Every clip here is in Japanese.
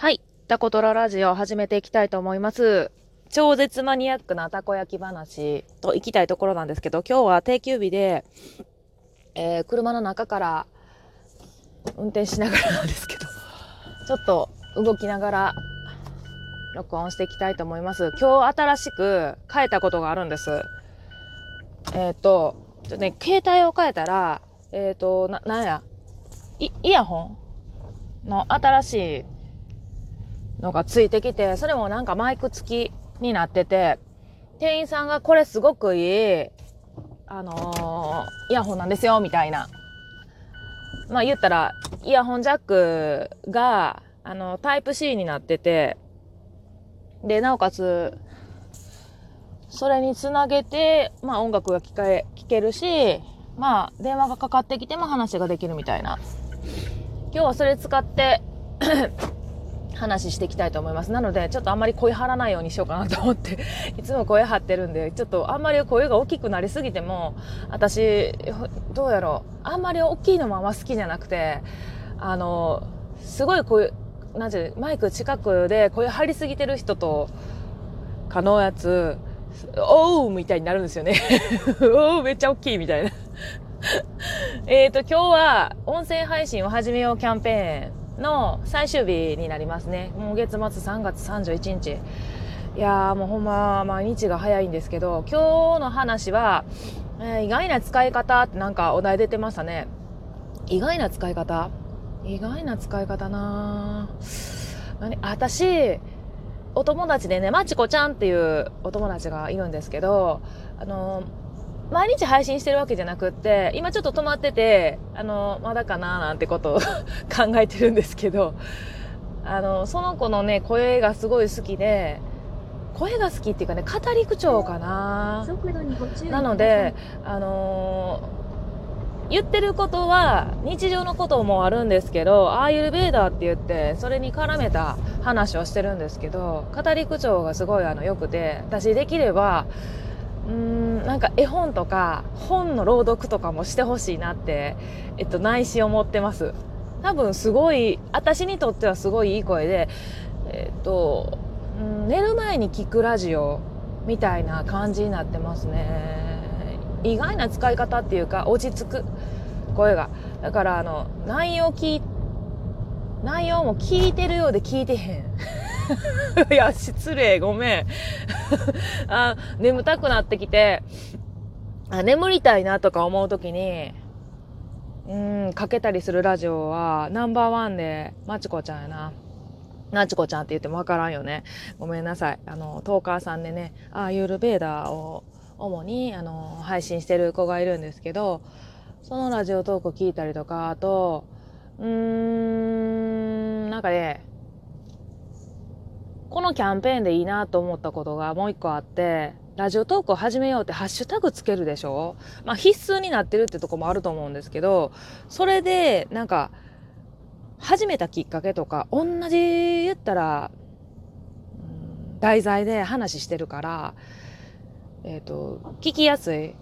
はい。タコトララジオ始めていきたいと思います。超絶マニアックなたこ焼き話と行きたいところなんですけど、今日は定休日で、えー車の中から運転しながらなんですけど、ちょっと動きながら録音していきたいと思います。今日新しく変えたことがあるんです。えっ、と、ちょっとね、携帯を変えたら、えっ、と、な、なんや、イイヤホンの新しいのがついてきて、それもなんかマイク付きになってて、店員さんがこれすごくいい、あのーイヤホンなんですよ、みたいな。まあ言ったら、イヤホンジャックが、あの、タイプ C になってて、で、なおかつ、それにつなげて、まあ音楽が聞かえ、聞けるし、まあ電話がかかってきても話ができるみたいな。今日はそれ使って話していきたいと思います。なので、ちょっとあんまり声張らないようにしようかなと思って、いつも声張ってるんで、ちょっとあんまり声が大きくなりすぎても、私、どうやろう、あんまり大きいのもあんま好きじゃなくて、あの、すごい声、なんていマイク近くで声張りすぎてる人と、かのやつ、おうみたいになるんですよね。おうめっちゃ大きいみたいな。えっと、今日は音声配信を始めようキャンペーンの最終日になりますね。もう月末3月31日。いやーもうほんま毎日が早いんですけど、今日の話は、えー意外な使い方ってなんかお題出てましたね。意外な使い方？意外な使い方な何？私、お友達でね、まちこちゃんっていうお友達がいるんですけど、あの、毎日配信してるわけじゃなくって、今ちょっと止まってて、あの、まだかななんてことを 考えてるんですけど、あの、その子のね、声がすごい好きで、声が好きっていうかね、語り口調かな。なので、あのー言ってることは日常のこともあるんですけど、アーユルベーダーって言って、それに絡めた話をしてるんですけど、語り口調がすごいあの良くて、私できれば、うーん、なんか絵本とか本の朗読とかもしてほしいなって、えっと、内心思ってます。多分すごい、私にとってはすごいいい声で、えっと、うん寝る前に聞くラジオみたいな感じになってますね。意外な使い方っていうか落ち着く声が。だからあの、内容聞い、内容も聞いてるようで聞いてへん。いや、失礼、ごめん。あ眠たくなってきて、あ眠りたいなとか思うときに、うん、かけたりするラジオは、ナンバーワンで、まちこちゃんやな。なちこちゃんって言ってもわからんよね。ごめんなさい。あの、トーカーさんでね、ああ、ユールベーダーを主に、あの、配信してる子がいるんですけど、そのラジオトーク聞いたりとか、あと、うーん、なんかね、このキャンペーンでいいなと思ったことがもう一個あって、ラジオトークを始めようってハッシュタグつけるでしょ？まあ必須になってるってとこもあると思うんですけど、それでなんか、始めたきっかけとか、同じ言ったら、題材で話してるから、えっ、と、聞きやすい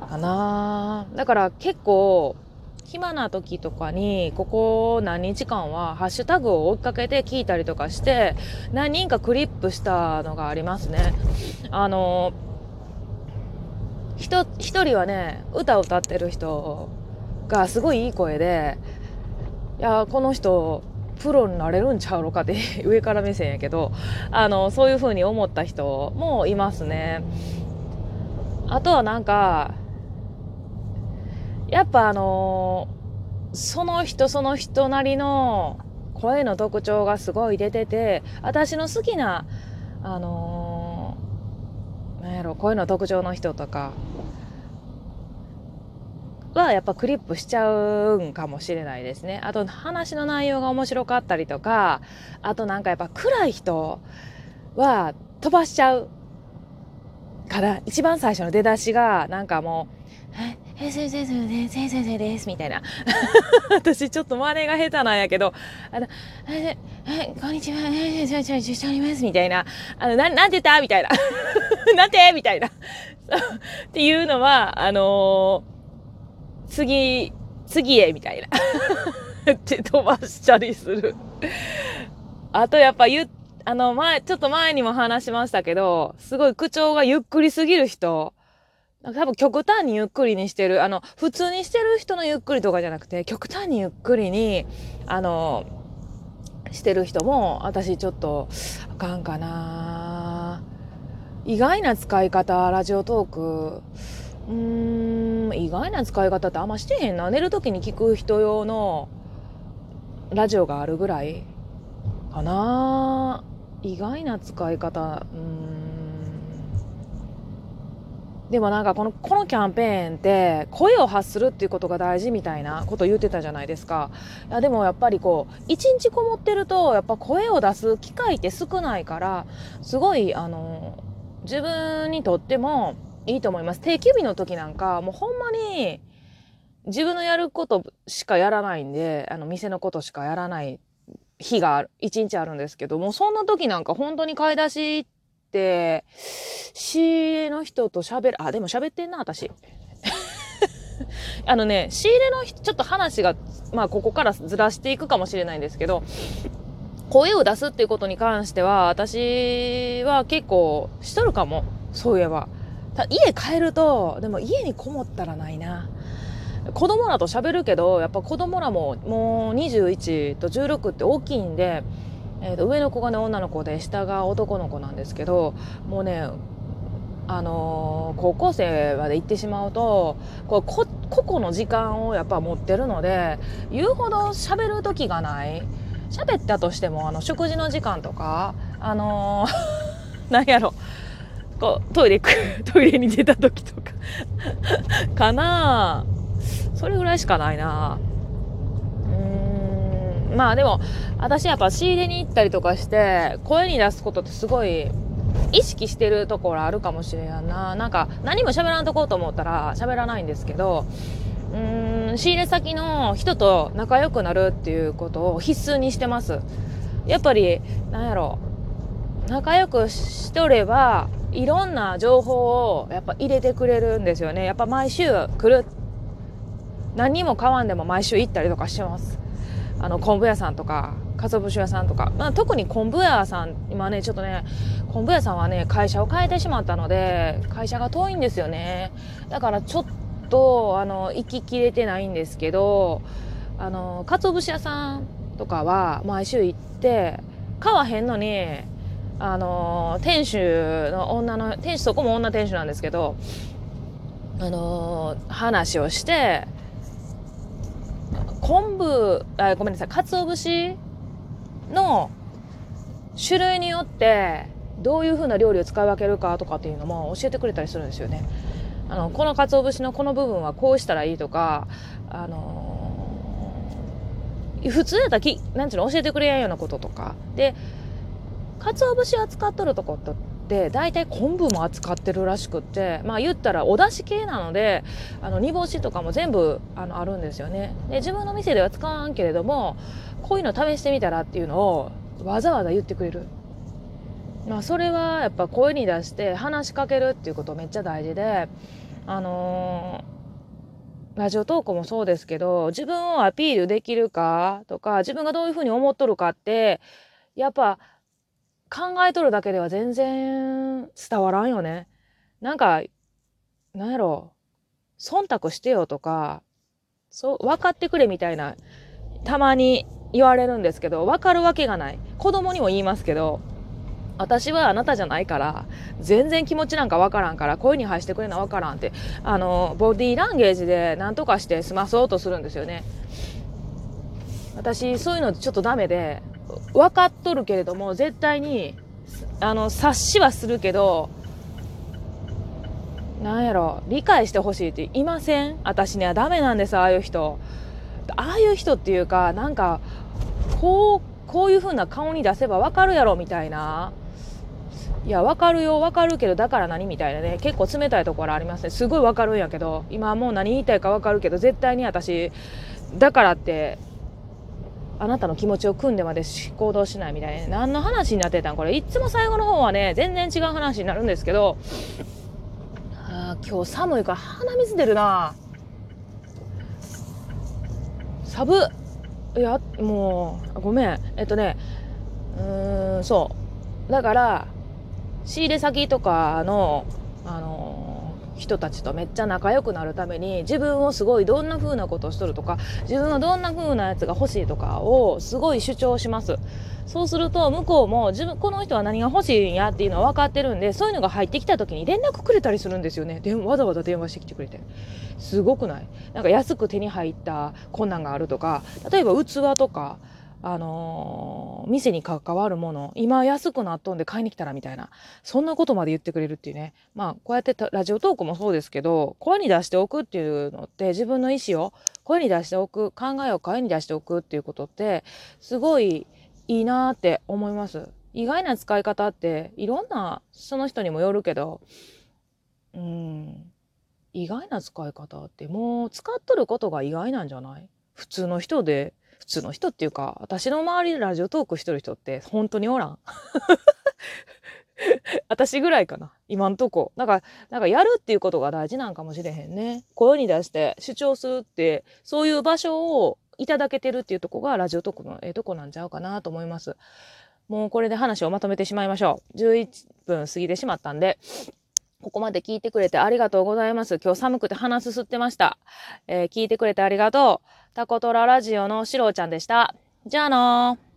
かな。だから結構、暇な時とかに、ここ何日間はハッシュタグを追いかけて聞いたりとかして、何人かクリップしたのがありますね。あの、一一人はね、歌を歌ってる人がすごいいい声で、いやこの人プロになれるんちゃうのかって 上から目線やけどあのそういう風に思った人もいますねあとはなんかやっぱあのその人その人なりの声の特徴がすごい出てて私の好きなあのなんやろ声の特徴の人とかはやっぱクリップしちゃうんかもしれないですね。あと話の内容が面白かったりとか、あとなんかやっぱ暗い人は飛ばしちゃうから、一番最初の出だしがなんかもう、え、え、先生です、先生です、みたいな。私ちょっと真似が下手なんやけど、あの、え、え、こんにちは、え、ちょ、ちょ、ちょ、しております、みたいな。あの、な、なんて言ったみたいな。なんてみたいな。っていうのは、あのー次、次へみたいな。って飛ばしたりする。あとやっぱ言、あの前、ちょっと前にも話しましたけど、すごい口調がゆっくりすぎる人。多分極端にゆっくりにしてる。あの、普通にしてる人のゆっくりとかじゃなくて、極端にゆっくりに、あの、してる人も、私ちょっと、あかんかな意外な使い方、ラジオトーク。うーん、意外な使い方ってあんましてへんな。寝る時に聞く人用のラジオがあるぐらいかな意外な使い方。うん。でもなんかこの、このキャンペーンって声を発するっていうことが大事みたいなこと言ってたじゃないですか。いやでもやっぱりこう、一日こもってるとやっぱ声を出す機会って少ないから、すごいあの、自分にとってもいいと思います。定休日の時なんかもうほんまに自分のやることしかやらないんで、あの店のことしかやらない日が一日あるんですけども、そんな時なんか本当に買い出し、仕入れの人と喋る、あ、でも喋ってんな、私。あのね、仕入れの人、ちょっと話が、まあ、ここからずらしていくかもしれないんですけど、声を出すっていうことに関しては、私は結構しとるかも。そういえば。家帰ると、でも家にこもったらないな。子供らと喋るけど、やっぱ子供らももう21と16って大きいんで、えー、と上の子がね女の子で下が男の子なんですけどもうねあのー、高校生まで行ってしまうとこうこ個々の時間をやっぱ持ってるので言うほど喋る時がない。喋ったとしてもあの食事の時間とかあのー、何やろ。こうトイレ トイレに出た時とか。かなそれぐらいしかないなまあでも私やっぱ仕入れに行ったりとかして声に出すことってすごい意識してるところあるかもしれんな。なんか何も喋らんとこうと思ったら喋らないんですけどうーん仕入れ先の人と仲良くなるっていうことを必須にしてます。やっぱりなんやろ。仲良くしとればいろんな情報をやっぱ入れてくれるんですよね。やっぱ毎週来る。何も買わんでも毎週行ったりとかしてます。あの昆布屋さんとか鰹節屋さんとか、まあ、特に昆布屋さん今ねちょっとね昆布屋さんはね会社を変えてしまったので会社が遠いんですよね。だからちょっとあの行ききれてないんですけどあの鰹節屋さんとかは毎週行って買わへんのにあの店主の女の店主そこも女店主なんですけどあの話をして昆布あごめんなさい鰹節の種類によってどういう風な料理を使い分けるかとかっていうのも教えてくれたりするんですよね。あのこの鰹節のこの部分はこうしたらいいとか、あのー、普通やったらきなんちゅうの教えてくれやんようなこととかで鰹節扱っとるとこって大体昆布も扱ってるらしくってまあ言ったらお出汁系なのであの煮干しとかも全部あのあるんですよねで自分の店では使わんけれどもこういうの試してみたらっていうのをわざわざ言ってくれる。まあ、それはやっぱ声に出して話しかけるっていうことめっちゃ大事で、あのー、ラジオトークもそうですけど、自分をアピールできるかとか、自分がどういうふうに思っとるかって、やっぱ考えとるだけでは全然伝わらんよね。なんか、なんやろ、忖度してよとか、そう、分かってくれみたいな、たまに言われるんですけど、わかるわけがない。子供にも言いますけど、私はあなたじゃないから、全然気持ちなんかわからんから、声に発してくれなわからんって、あの、ボディーランゲージで何とかして済まそうとするんですよね。私、そういうのちょっとダメで、分かっとるけれども、絶対に、あの、察しはするけど、なんやろ、理解してほしいっていません？私ね、ダメなんです、ああいう人。ああいう人っていうか、なんか、こうこういう風な顔に出せばわかるやろみたいな。いやわかるよわかるけどだから何？みたいなね。結構冷たいところありますね。すごいわかるんやけど今はもう何言いたいかわかるけど絶対に私だからってあなたの気持ちを組んでまで行動しないみたいな。何の話になってたん？これいつも最後の方はね全然違う話になるんですけど。あ今日寒いから鼻水出るな。寒いやもうごめん。えっとねうーん、そう。だから、仕入れ先とかの、あの人たちとめっちゃ仲良くなるために自分をすごいどんな風なことをしとるとか自分はどんな風なやつが欲しいとかをすごい主張します。そうすると向こうも自分この人は何が欲しいんやっていうのは分かってるんでそういうのが入ってきた時に連絡くれたりするんですよね。でわざわざ電話してきてくれて。すごくない？なんか安く手に入った困難があるとか例えば器とかあのー店に関わるもの今安くなっとんで買いに来たらみたいなそんなことまで言ってくれるっていうね。まあこうやってラジオトークもそうですけど声に出しておくっていうのって自分の意思を声に出しておく考えを声に出しておくっていうことってすごいいいなって思います。意外な使い方っていろんなその人にもよるけどうん意外な使い方ってもう使っとることが意外なんじゃない？普通の人で普通の人っていうか私の周りでラジオトークしてる人って本当におらん。私ぐらいかな。今んとこ。なんかなんかやるっていうことが大事なんかもしれへんね。声に出して主張するってそういう場所をいただけてるっていうとこがラジオトークのええとこなんちゃうかなと思います。もうこれで話をまとめてしまいましょう。11分過ぎてしまったんで。ここまで聞いてくれてありがとうございます。今日寒くて鼻すすってました。えー聞いてくれてありがとう。タコトララジオのシロちゃんでした。じゃあのー。